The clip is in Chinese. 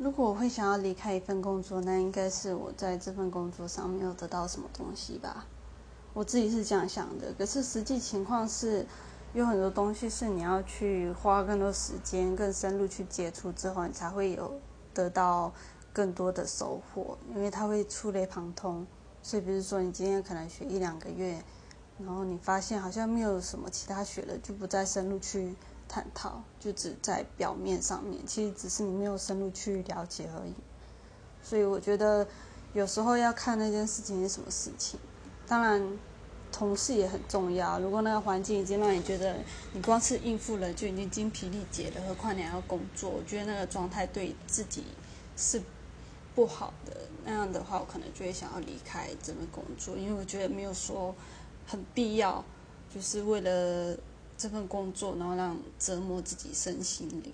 如果我会想要离开一份工作，那应该是我在这份工作上没有得到什么东西吧。我自己是这样想的，可是实际情况是，有很多东西是你要去花更多时间、更深入去接触之后，你才会有得到更多的收获，因为它会触类旁通。所以，比如说你今天可能学一两个月，然后你发现好像没有什么其他学的，就不再深入去。探讨就只在表面上面，其实只是你没有深入去了解而已。所以我觉得有时候要看那件事情是什么事情。当然，同事也很重要。如果那个环境已经让你觉得你光是应付了就已经精疲力竭了，何况你还要工作，我觉得那个状态对自己是不好的。那样的话，我可能就会想要离开这份工作，因为我觉得没有说很必要，就是为了。这份工作，然后让折磨自己身心灵。